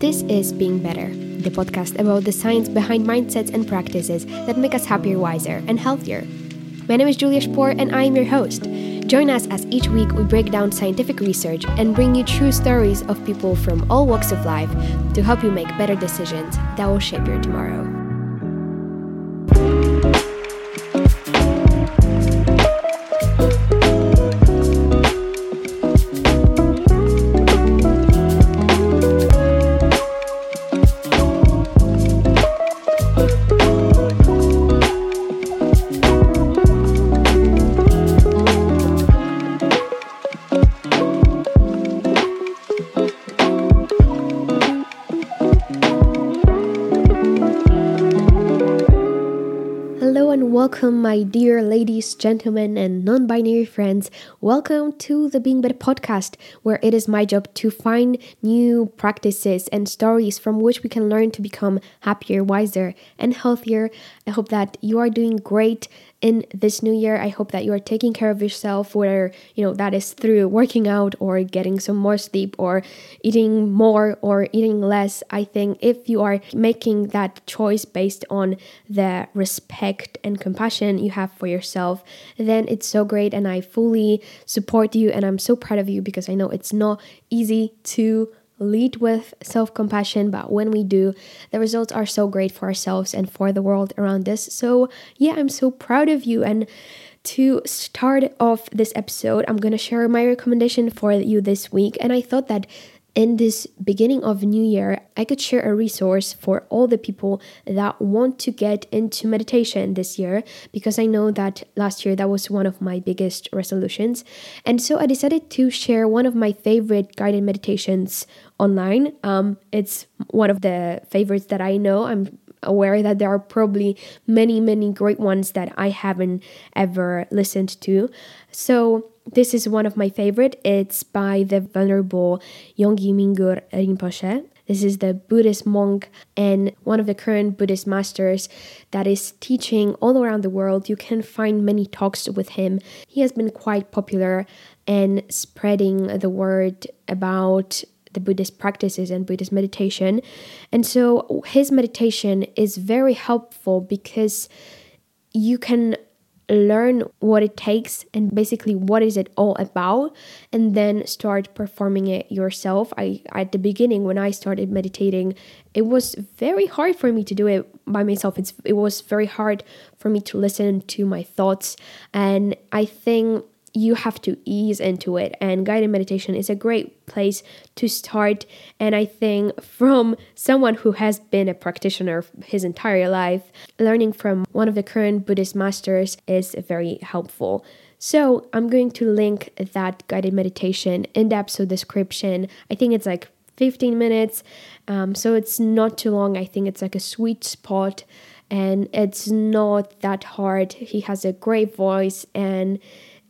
This is Being Better, the podcast about the science behind mindsets and practices that make us happier, wiser, and healthier. My name is Julia Spoor, and I am your host. Join us as each week we break down scientific research and bring you true stories of people from all walks of life to help you make better decisions that will shape your tomorrow. Welcome, my dear ladies, gentlemen, and non binary friends. Welcome to the Being Better podcast, where it is my job to find new practices and stories from which we can learn to become happier, wiser, and healthier. I hope that you are doing great in this new year. I hope that you are taking care of yourself, whether you know that is through working out or getting some more sleep or eating more or eating less. I think if you are making that choice based on the respect and compassion you have for yourself, then it's so great. And I fully support you and I'm so proud of you because I know it's not easy to lead with self compassion, but when we do, the results are so great for ourselves and for the world around us. So, yeah, I'm so proud of you. And to start off this episode, I'm to share my recommendation for you this week. And I thought that in this beginning of new year i could share a resource for all the people that want to get into meditation this year because i know that last year that was one of my biggest resolutions. And so i decided to share one of my favorite guided meditations online. Um, it's one of the favorites that i know. I'm aware that there are probably many many great ones that i haven't ever listened to so this is one of my favorite. It's by the Venerable Yongey Mingyur Rinpoche. This is the Buddhist monk and one of the current Buddhist masters that is teaching all around the world. You can find many talks with him. He has been quite popular and spreading the word about the Buddhist practices and Buddhist meditation. And so his meditation is very helpful because you can learn what it takes and basically what is it all about and then start performing it yourself. I at the beginning when i started meditating it was very hard for me to do it by myself. It's it was very hard for me to listen to my thoughts. And i think you have to ease into it. And guided meditation is a great place to start. And i think from someone who has been a practitioner his entire life learning from one of the current buddhist masters is very helpful. So i'm going to link that guided meditation in the episode description. I think it's like 15 minutes um, so it's not too long. I think it's like a sweet spot. And it's not that hard. He has a great voice and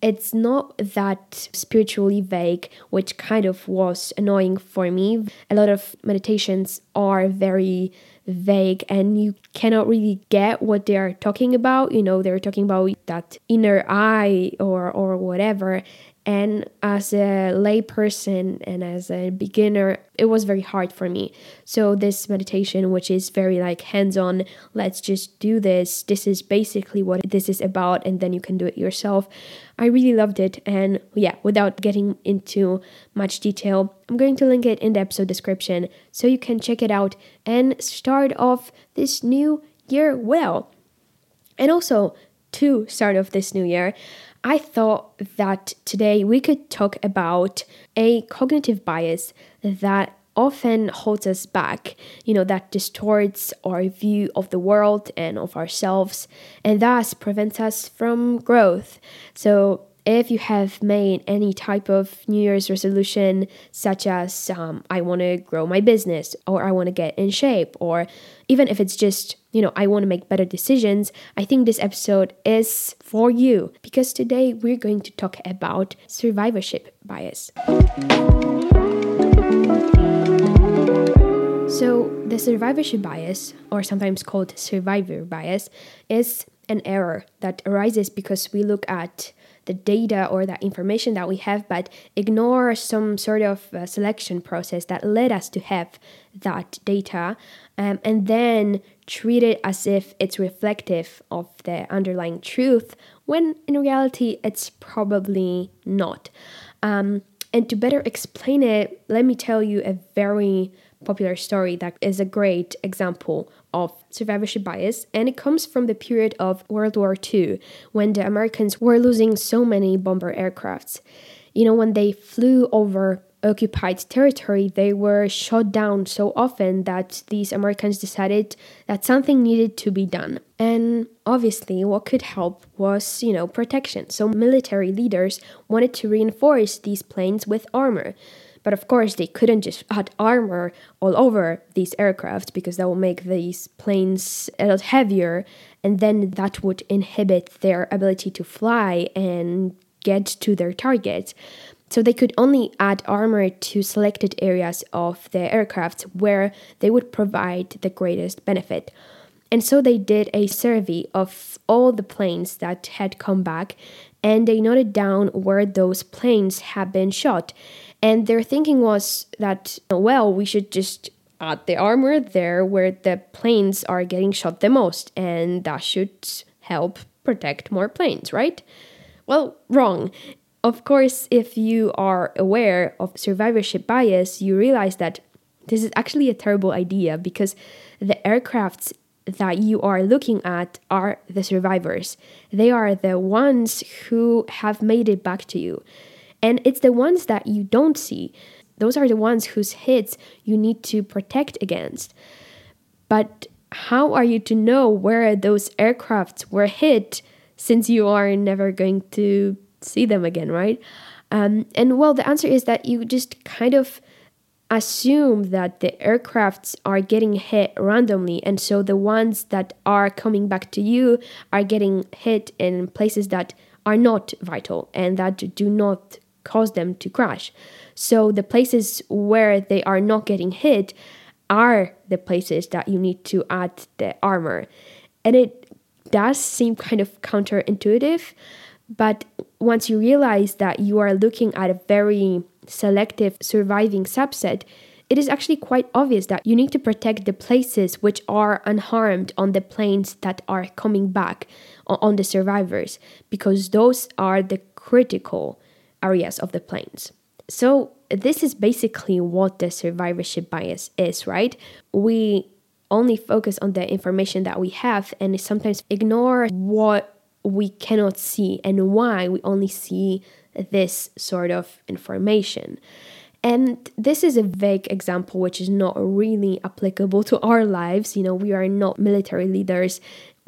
it's not that spiritually vague, which kind of was annoying for me. A lot of meditations are very vague and you cannot really get what they are talking about. You know, they're talking about that inner eye or or whatever. And as a layperson and as a beginner, it was very hard for me. So, this meditation, which is very like hands on, let's just do this, this is basically what this is about, and then you can do it yourself. I really loved it. And yeah, without getting into much detail, I'm going to link it in the episode description so you can check it out and start off this new year well. And also, to start off this new year, I thought that today we could talk about a cognitive bias that often holds us back, you know, that distorts our view of the world and of ourselves, and thus prevents us from growth. So, if you have made any type of New Year's resolution, such as um, I want to grow my business, or I want to get in shape, or even if it's just, you know, I want to make better decisions, I think this episode is for you because today we're going to talk about survivorship bias. So, the survivorship bias, or sometimes called survivor bias, is an error that arises because we look at the data or that information that we have, but ignore some sort of uh, selection process that led us to have that data, um, and then treat it as if it's reflective of the underlying truth, when in reality it's probably not. Um, and to better explain it, let me tell you a very popular story that is a great example of survivorship bias, and it comes from the period of World War II when the Americans were losing so many bomber aircrafts. You know, when they flew over occupied territory, they were shot down so often that these Americans decided that something needed to be done. And obviously, what could help was, you know, protection. So military leaders wanted to reinforce these planes with armor. But of course, they couldn't just add armor all over these aircraft because that would make these planes a lot heavier, and then that would inhibit their ability to fly and get to their target. So they could only add armor to selected areas of the aircraft where they would provide the greatest benefit. And so they did a survey of all the planes that had come back and they noted down where those planes had been shot. And their thinking was that, well, we should just add the armor there where the planes are getting shot the most, and that should help protect more planes, right? Well, wrong. Of course, if you are aware of survivorship bias, you realize that this is actually a terrible idea because the aircrafts that you are looking at are the survivors. They are the ones who have made it back to you. And it's the ones that you don't see. Those are the ones whose hits you need to protect against. But how are you to know where those aircrafts were hit since you are never going to see them again, right? Um, and well, the answer is that you just kind of assume that the aircrafts are getting hit randomly, and so the ones that are coming back to you are getting hit in places that are not vital and that do not cause them to crash. So the places where they are not getting hit are the places that you need to add the armor. And it does seem kind of counterintuitive, but once you realize that you are looking at a very selective surviving subset, it is actually quite obvious that you need to protect the places which are unharmed on the planes that are coming back on the survivors, because those are the critical areas of the planes. So, this is basically what the survivorship bias is, right? We only focus on the information that we have and sometimes ignore what we cannot see and why we only see this sort of information. And this is a vague example which is not really applicable to our lives. You know, we are not military leaders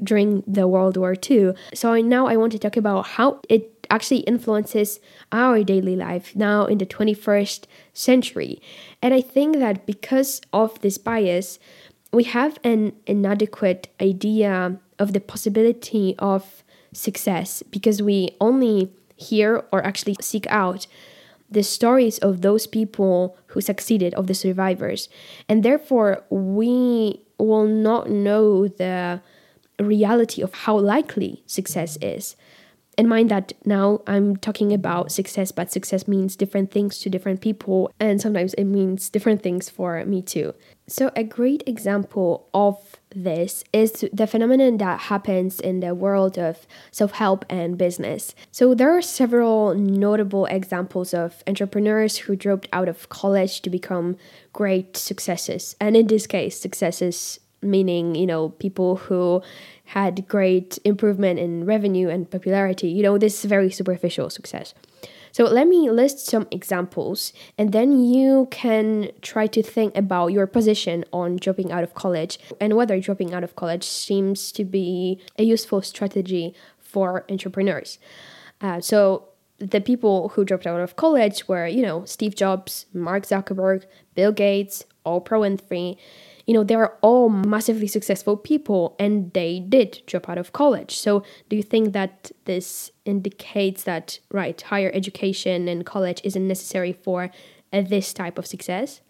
during the World War II. So now I want to talk about how it actually influences our daily life now in the 21st century. And I think that because of this bias, we have an inadequate idea of the possibility of success because we only hear or actually seek out the stories of those people who succeeded, of the survivors. And therefore, we will not know the reality of how likely success is in mind that now I'm talking about success, but success means different things to different people, and sometimes it means different things for me too. So, a great example of this is the phenomenon that happens in the world of self help and business. So, there are several notable examples of entrepreneurs who dropped out of college to become great successes. And in this case, successes meaning, you know, people who had great improvement in revenue and popularity. You know, this is very superficial success. So let me list some examples and then you can try to think about your position on dropping out of college and whether dropping out of college seems to be a useful strategy for entrepreneurs. Uh, so the people who dropped out of college were, you know, Steve Jobs, Mark Zuckerberg, Bill Gates, Oprah Winfrey, you know, they're all massively successful people and they did drop out of college. So, do you think that this indicates that, right, higher education and college isn't necessary for uh, this type of success?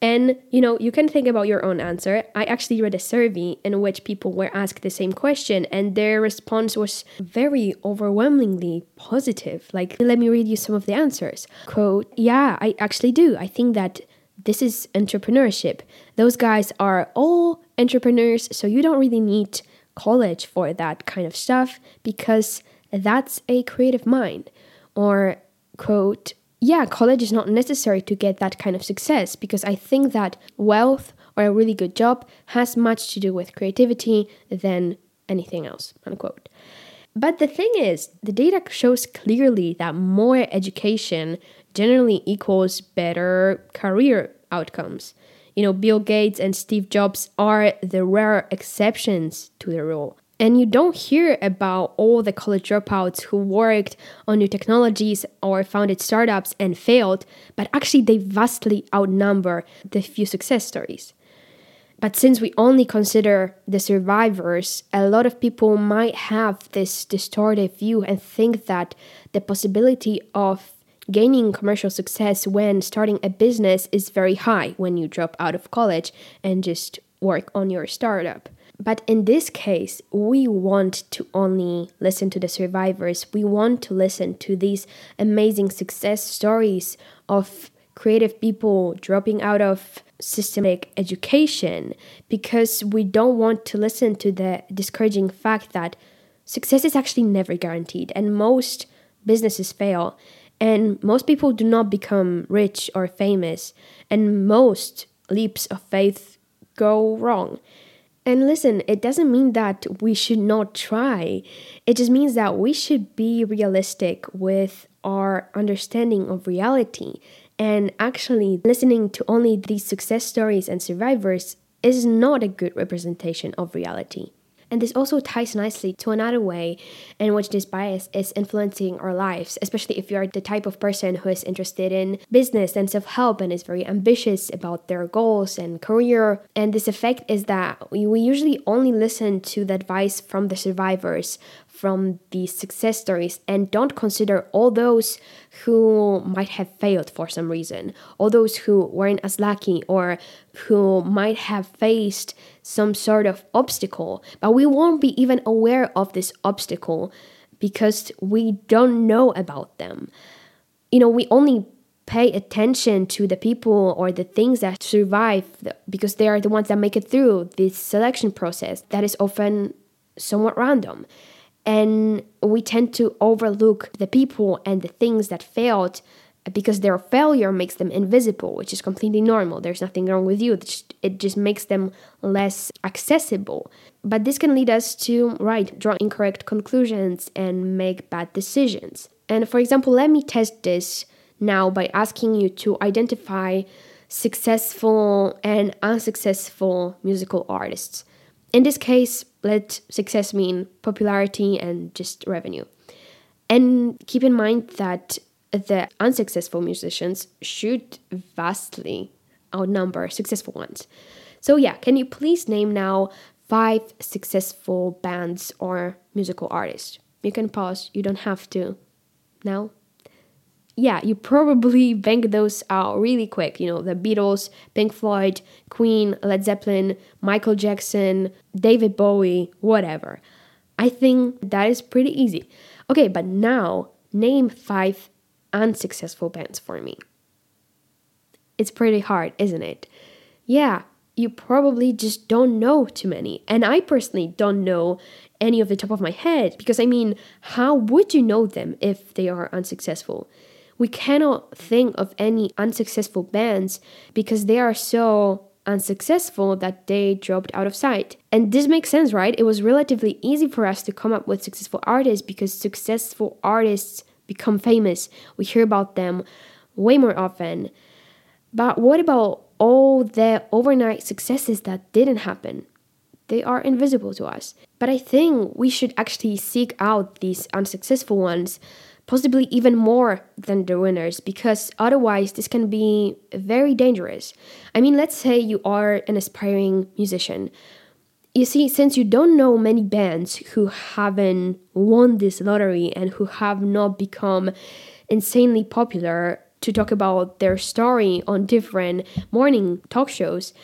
And you know, you can think about your own answer. I actually read a survey in which people were asked the same question, and their response was very overwhelmingly positive. Like, let me read you some of the answers. Quote, Yeah, I actually do. I think that this is entrepreneurship. Those guys are all entrepreneurs, so you don't really need college for that kind of stuff because that's a creative mind. Or, quote, yeah, college is not necessary to get that kind of success because I think that wealth or a really good job has much to do with creativity than anything else, unquote. But the thing is, the data shows clearly that more education generally equals better career outcomes. You know, Bill Gates and Steve Jobs are the rare exceptions to the rule. And you don't hear about all the college dropouts who worked on new technologies or founded startups and failed, but actually they vastly outnumber the few success stories. But since we only consider the survivors, a lot of people might have this distorted view and think that the possibility of gaining commercial success when starting a business is very high when you drop out of college and just work on your startup. But in this case, we want to only listen to the survivors. We want to listen to these amazing success stories of creative people dropping out of systemic education because we don't want to listen to the discouraging fact that success is actually never guaranteed and most businesses fail and most people do not become rich or famous and most leaps of faith go wrong. And listen, it doesn't mean that we should not try. It just means that we should be realistic with our understanding of reality. And actually, listening to only these success stories and survivors is not a good representation of reality. And this also ties nicely to another way in which this bias is influencing our lives, especially if you're the type of person who is interested in business and self help and is very ambitious about their goals and career. And this effect is that we usually only listen to the advice from the survivors, from these success stories and don't consider all those who might have failed for some reason, all those who weren't as lucky or who might have faced some sort of obstacle, but we won't be even aware of this obstacle because we don't know about them. You know, we only pay attention to the people or the things that survive because they are the ones that make it through this selection process that is often somewhat random. And we tend to overlook the people and the things that failed because their failure makes them invisible, which is completely normal. There's nothing wrong with you. It just makes them less accessible. But this can lead us to, right, draw incorrect conclusions and make bad decisions. And for example, let me test this now by asking you to identify successful and unsuccessful musical artists. In this case, let success mean popularity and just revenue. And keep in mind that the unsuccessful musicians should vastly outnumber successful ones. So, yeah, can you please name now five successful bands or musical artists? You can pause, you don't have to now yeah, you probably bang those out really quick. You know, the Beatles, Pink Floyd, Queen, Led Zeppelin, Michael Jackson, David Bowie, whatever. I think that is pretty easy. Okay, but now name five unsuccessful bands for me. It's pretty hard, isn't it? Yeah, you probably just don't know too many. And I personally don't know any of the top of my head because I mean, how would you know them if they are unsuccessful? We cannot think of any unsuccessful bands because they are so unsuccessful that they dropped out of sight. And this makes sense, right? It was relatively easy for us to come up with successful artists because successful artists become famous. We hear about them way more often. But what about all the overnight successes that didn't happen? They are invisible to us. But I think we should actually seek out these unsuccessful ones possibly even more than the winners, because otherwise this can be very dangerous. I mean, let's say you are an aspiring musician. You see, since you don't know many bands who haven't won this lottery and who have not become insanely popular, to talk about their story on different morning talk shows.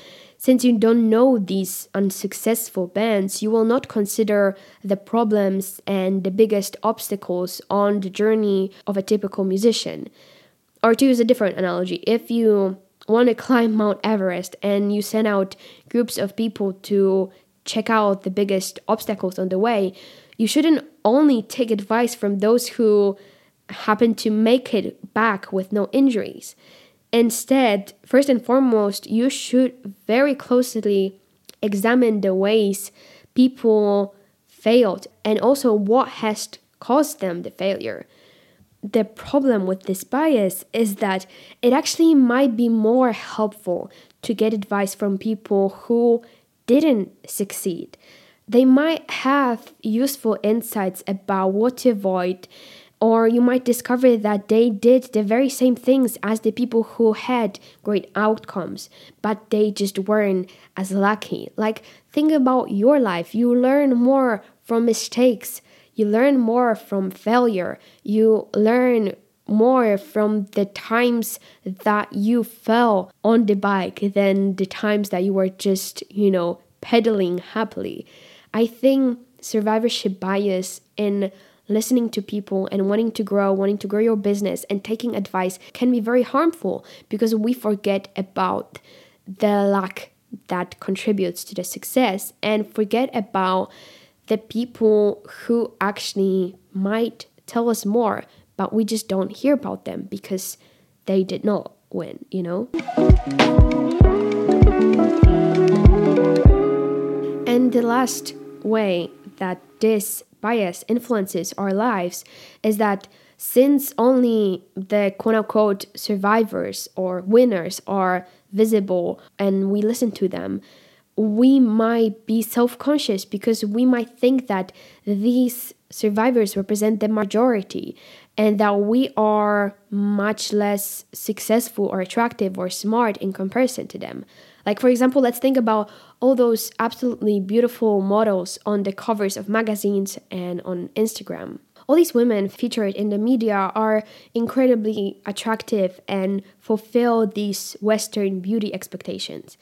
Since you don't know these unsuccessful bands, you will not consider the problems and the biggest obstacles on the journey of a typical musician. Or to use a different analogy, if you want to climb Mount Everest and you send out groups of people to check out the biggest obstacles on the way, you shouldn't only take advice from those who happen to make it back with no injuries. Instead, first and foremost, you should very closely examine the ways people failed and also what has caused them the failure. The problem with this bias is that it actually might be more helpful to get advice from people who didn't succeed. They might have useful insights about what to avoid or you might discover that they did the very same things as the people who had great outcomes, but they just weren't as lucky. Like, think about your life. You learn more from mistakes, you learn more from failure, you learn more from the times that you fell on the bike than the times that you were just, you know, pedaling happily. I think survivorship bias in listening to people and wanting to grow, wanting to grow your business and taking advice can be very harmful because we forget about the luck that contributes to the success and forget about the people who actually might tell us more, but we just don't hear about them because they did not win, you know? And the last way that this bias influences our lives is that since only the quote unquote survivors or winners are visible and we listen to them, we might be self conscious because we might think that these survivors represent the majority and that we are much less successful or attractive or smart in comparison to them. Like, for example, let's think about all those absolutely beautiful models on the covers of magazines and on Instagram. All these women featured in the media are incredibly attractive and fulfill these Western beauty expectations.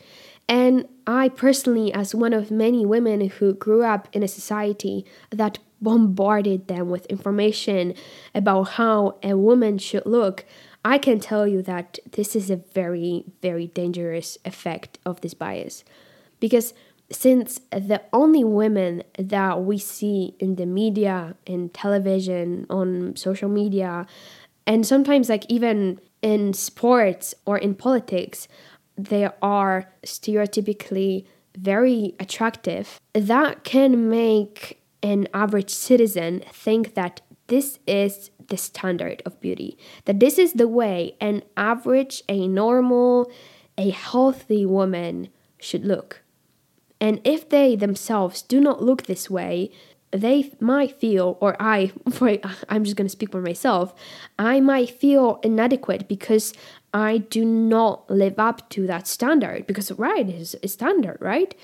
And I personally, as one of many women who grew up in a society that bombarded them with information about how a woman should look, I can tell you that this is a very, very dangerous effect of this bias. Because since the only women that we see in the media, in television, on social media, and sometimes like even in sports or in politics, they are stereotypically very attractive, that can make an average citizen think that this is the standard of beauty. That this is the way an average, a normal, a healthy woman should look. And if they themselves do not look this way, they might feel, or I, I'm just going to speak for myself, I might feel inadequate because I do not live up to that standard. Because, right, is a standard, right?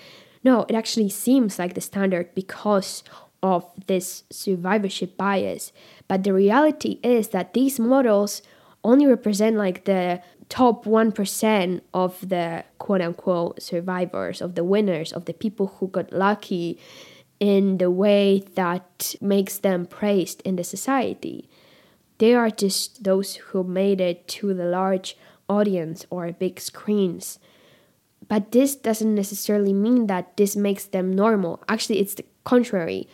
No, it actually seems like the standard because of this survivorship bias. But the reality is that these models only represent like the top 1% of the quote unquote survivors, of the winners, of the people who got lucky in the way that makes them praised in the society. They are just those who made it to the large audience or big screens. But this doesn't necessarily mean that this makes them normal. Actually, it's the contrary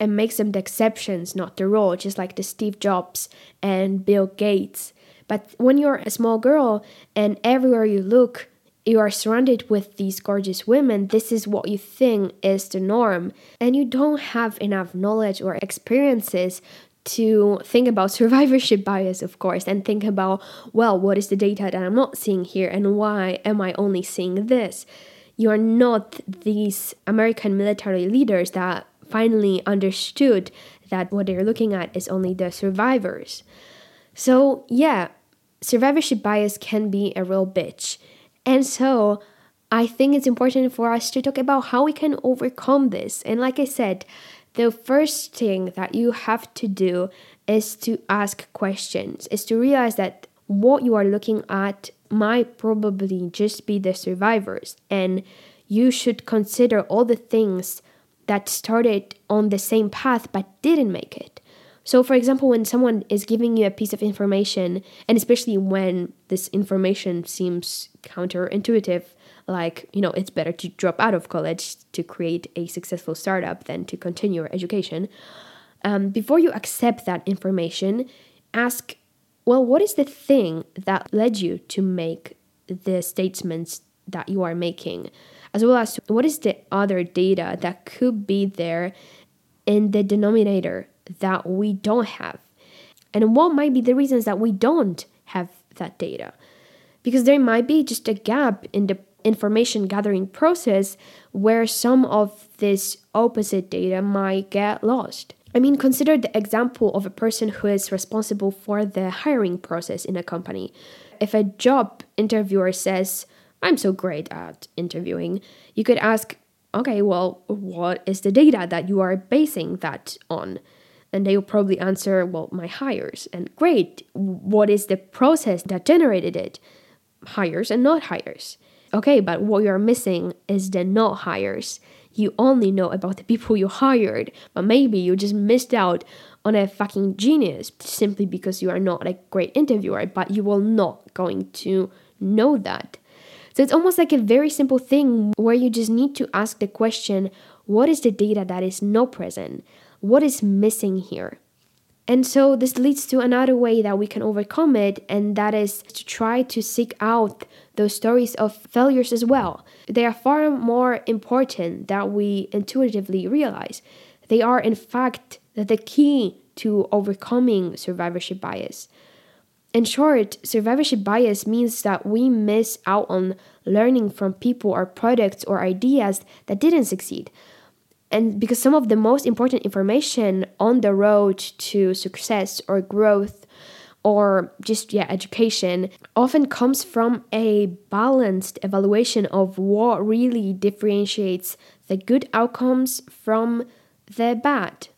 and makes them the exceptions, not the rule, just like the Steve Jobs and Bill Gates. But when you're a small girl and everywhere you look, you are surrounded with these gorgeous women, this is what you think is the norm, and you don't have enough knowledge or experiences to think about survivorship bias, of course, and think about, well, what is the data that I'm not seeing here, and why am I only seeing this? You are not these American military leaders that finally understood that what they're looking at is only the survivors. So, yeah, survivorship bias can be a real bitch. And so, I think it's important for us to talk about how we can overcome this. And like I said, the first thing that you have to do is to ask questions, is to realize that what you are looking at might probably just be the survivors, and you should consider all the things that started on the same path but didn't make it. So, for example, when someone is giving you a piece of information, and especially when this information seems counterintuitive, like, you know, it's better to drop out of college to create a successful startup than to continue your education, um, before you accept that information, ask, well, what is the thing that led you to make the statements that you are making? As well as what is the other data that could be there in the denominator that we don't have? And what might be the reasons that we don't have that data? Because there might be just a gap in the information gathering process where some of this opposite data might get lost. I mean, consider the example of a person who is responsible for the hiring process in a company. If a job interviewer says, I'm so great at interviewing, you could ask, okay, well, what is the data that you are basing that on? And they will probably answer, well, my hires. And great, what is the process that generated it? Hires and not hires. Okay, but what you're missing is the not hires. You only know about the people you hired, but maybe you just missed out on a fucking genius simply because you are not a great interviewer, but you will not going to know that. So it's almost like a very simple thing where you just need to ask the question what is the data that is not present? What is missing here? And so this leads to another way that we can overcome it, and that is to try to seek out those stories of failures as well. They are far more important than we intuitively realize. They are, in fact, the key to overcoming survivorship bias. In short, survivorship bias means that we miss out on learning from people or products or ideas that didn't succeed. And because some of the most important information on the road to success or growth or just yeah education often comes from a balanced evaluation of what really differentiates the good outcomes from the bad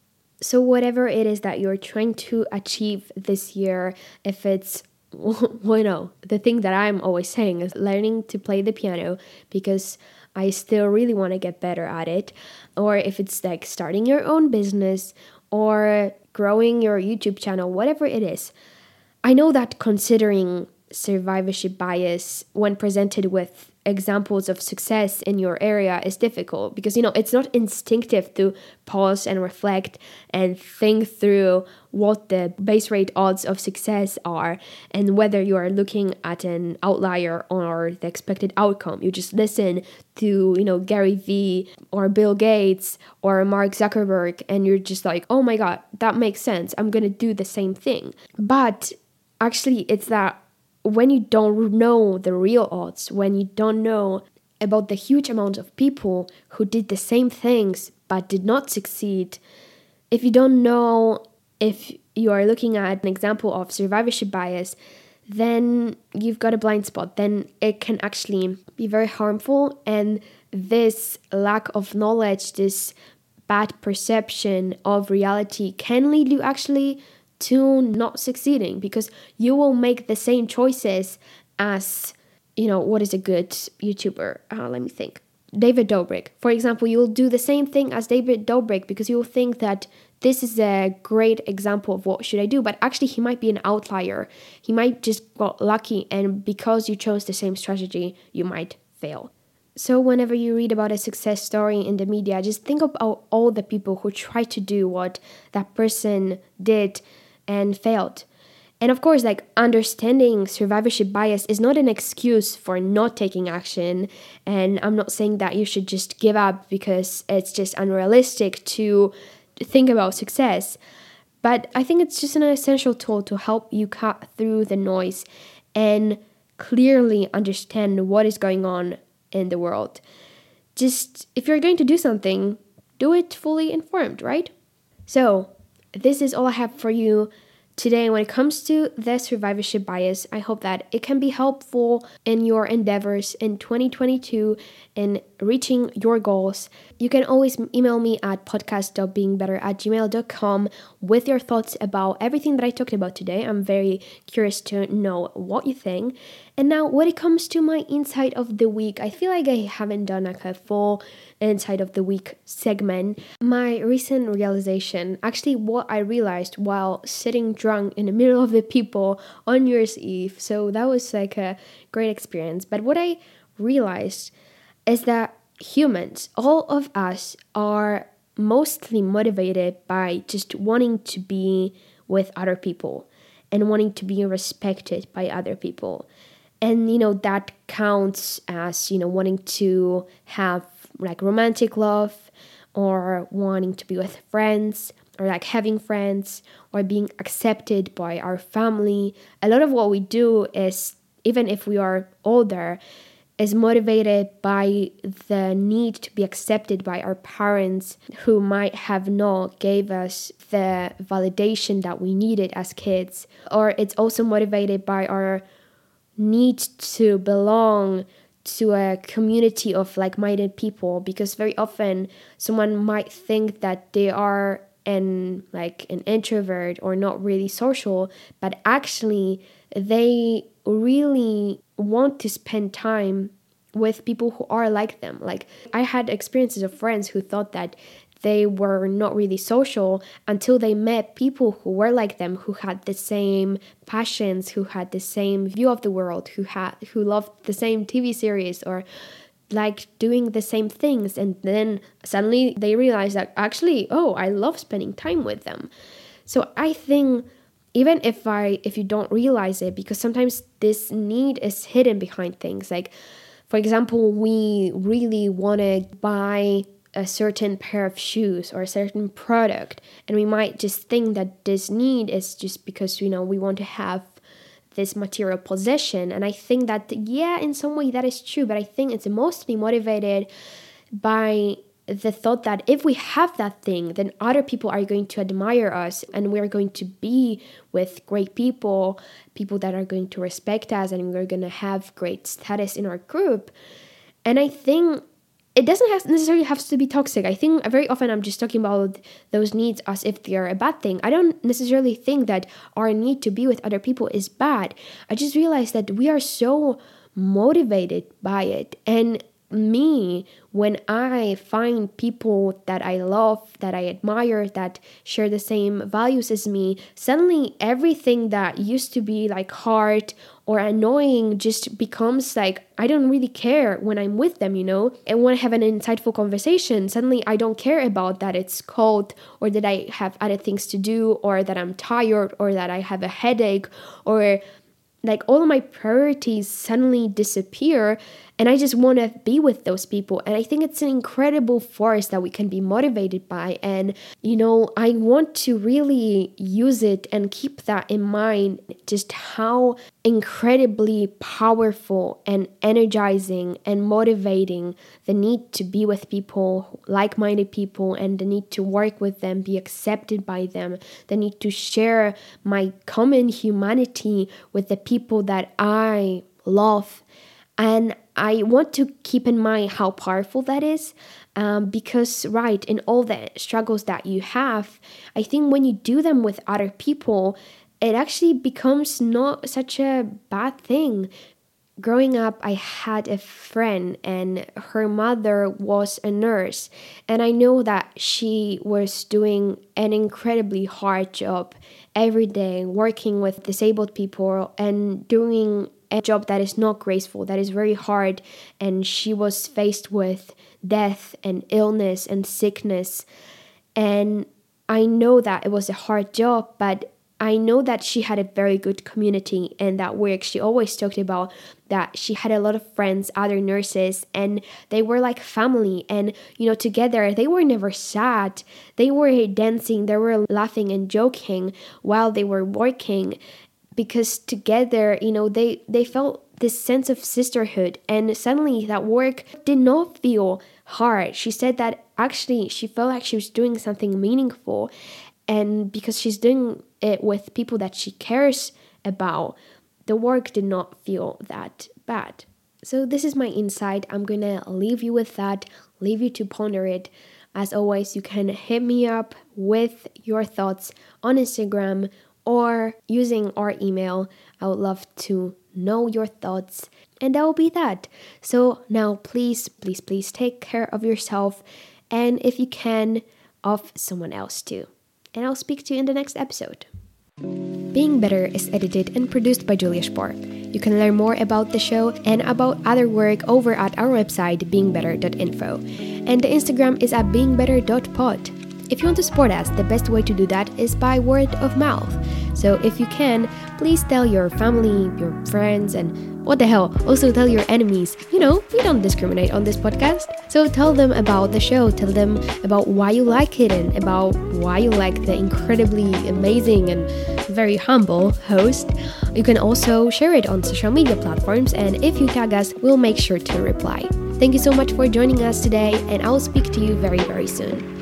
so whatever it is that you're trying to achieve this year if it's well no the thing that i'm always saying is learning to play the piano because I still really want to get better at it, or if it's like starting your own business or growing your YouTube channel, whatever it is. I know that considering survivorship bias when presented with examples of success in your area is difficult because you know it's not instinctive to pause and reflect and think through what the base rate odds of success are and whether you are looking at an outlier or the expected outcome. You just listen to you know Gary Vee or Bill Gates or Mark Zuckerberg and you're just like oh my god that makes sense. I'm going to do the same thing. But actually it's that when you don't know the real odds, when you don't know about the huge amount of people who did the same things but did not succeed, if you don't know if you are looking at an example of survivorship bias, then you've got a blind spot. Then it can actually be very harmful. And this lack of knowledge, this bad perception of reality can lead you actually to not succeeding because you will make the same choices as you know what is a good youtuber. Uh, let me think. David dobrik. For example you'll do the same thing as david dobrik because you'll think that this is a great example of what should i do but actually he might be an outlier. He might just got lucky and because you chose the same strategy you might fail. So whenever you read about a success story in the media just think about all the people who tried to do what that person did and failed. And of course, like understanding survivorship bias is not an excuse for not taking action. And I'm not saying that you should just give up because it's just unrealistic to think about success. But I think it's just an essential tool to help you cut through the noise and clearly understand what is going on in the world. Just if you're going to do something, do it fully informed, right? So, this is all I have for you today when it comes to the survivorship bias. I hope that it can be helpful in your endeavors in 2022 in reaching your goals. You can always email me at podcast.beingbetter at gmail.com with your thoughts about everything that I talked about today. I'm very curious to know what you think. And now, when it comes to my insight of the week, I feel like I haven't done like a full insight of the week segment. My recent realization, actually, what I realized while sitting drunk in the middle of the people on New Year's Eve. So that was like a great experience. But what I realized is that humans, all of us, are mostly motivated by just wanting to be with other people and wanting to be respected by other people. And you know that counts as you know wanting to have like romantic love or wanting to be with friends or like having friends or being accepted by our family. A lot of what we do is even if we are older is motivated by the need to be accepted by our parents who might have not gave us the validation that we needed as kids. Or it's also motivated by our need to belong to a community of like-minded people because very often someone might think that they are an like an introvert or not really social but actually they really want to spend time with people who are like them. Like i had experiences of friends who thought that they were not really social until they met people who were like them who had the same passions who had the same view of the world who had who loved the same tv series or like doing the same things. And then suddenly they realize that actually oh i love spending time with them. So i think even if i if you don't realize it because sometimes this need is hidden behind things. Like for example we really want to buy a certain pair of shoes or a certain product and we might just think that this need is just because you know we want to have this material possession. And i think that yeah in some way that is true but i think it's mostly motivated by the thought that if we have that thing then other people are going to admire us and we're going to be with great people people that are going to respect us and we're going to have great status in our group and i think it doesn't have necessarily have to be toxic. I think very often I'm just talking about those needs as if they're a bad thing. I don't necessarily think that our need to be with other people is bad. I just realize that we are so motivated by it. And me, when I find people that I love, that I admire, that share the same values as me, suddenly everything that used to be like hard or annoying just becomes like I don't really care when I'm with them, you know? And when I have an insightful conversation, suddenly I don't care about that it's cold or that I have other things to do or that I'm tired or that I have a headache or like all my priorities suddenly disappear and I just want to be with those people. And I think it's an incredible force that we can be motivated by. And, you know, I want to really use it and keep that in mind just how incredibly powerful and energizing and motivating the need to be with people, like minded people, and the need to work with them, be accepted by them, the need to share my common humanity with the people that I love. And I want to keep in mind how powerful that is um, because, right, in all the struggles that you have, I think when you do them with other people, it actually becomes not such a bad thing. Growing up, I had a friend, and her mother was a nurse, and I know that she was doing an incredibly hard job every day, working with disabled people and doing a job that is not graceful, that is very hard, and she was faced with death and illness and sickness. And I know that it was a hard job, but I know that she had a very good community and that work. She always talked about that she had a lot of friends, other nurses, and they were like family. And, you know, together, they were never sad. They were dancing, they were laughing and joking while they were working because together, you know, they they felt this sense of sisterhood and suddenly that work did not feel hard. She said that actually she felt like she was doing something meaningful and because she's doing it with people that she cares about, the work did not feel that bad. So, this is my insight. I'm gonna leave you with that, leave you to ponder it. As always, you can hit me up with your thoughts on Instagram or using our email. I would love to know your thoughts, and that will be that. So, now please, please, please take care of yourself and if you can, of someone else too. And I'll speak to you in the next episode. Being Better is edited and produced by Julia Spor. You can learn more about the show and about other work over at our website, beingbetter.info. And the Instagram is at beingbetter.pod. If you want to support us, the best way to do that is by word of mouth. So if you can, please tell your family, your friends, and what the hell, also tell your enemies. You know, we don't discriminate on this podcast. So tell them about the show, tell them about why you like it and about why you like the incredibly amazing and very humble host. You can also share it on social media platforms, and if you tag us, we'll make sure to reply. Thank you so much for joining us today, and I will speak to you very, very soon.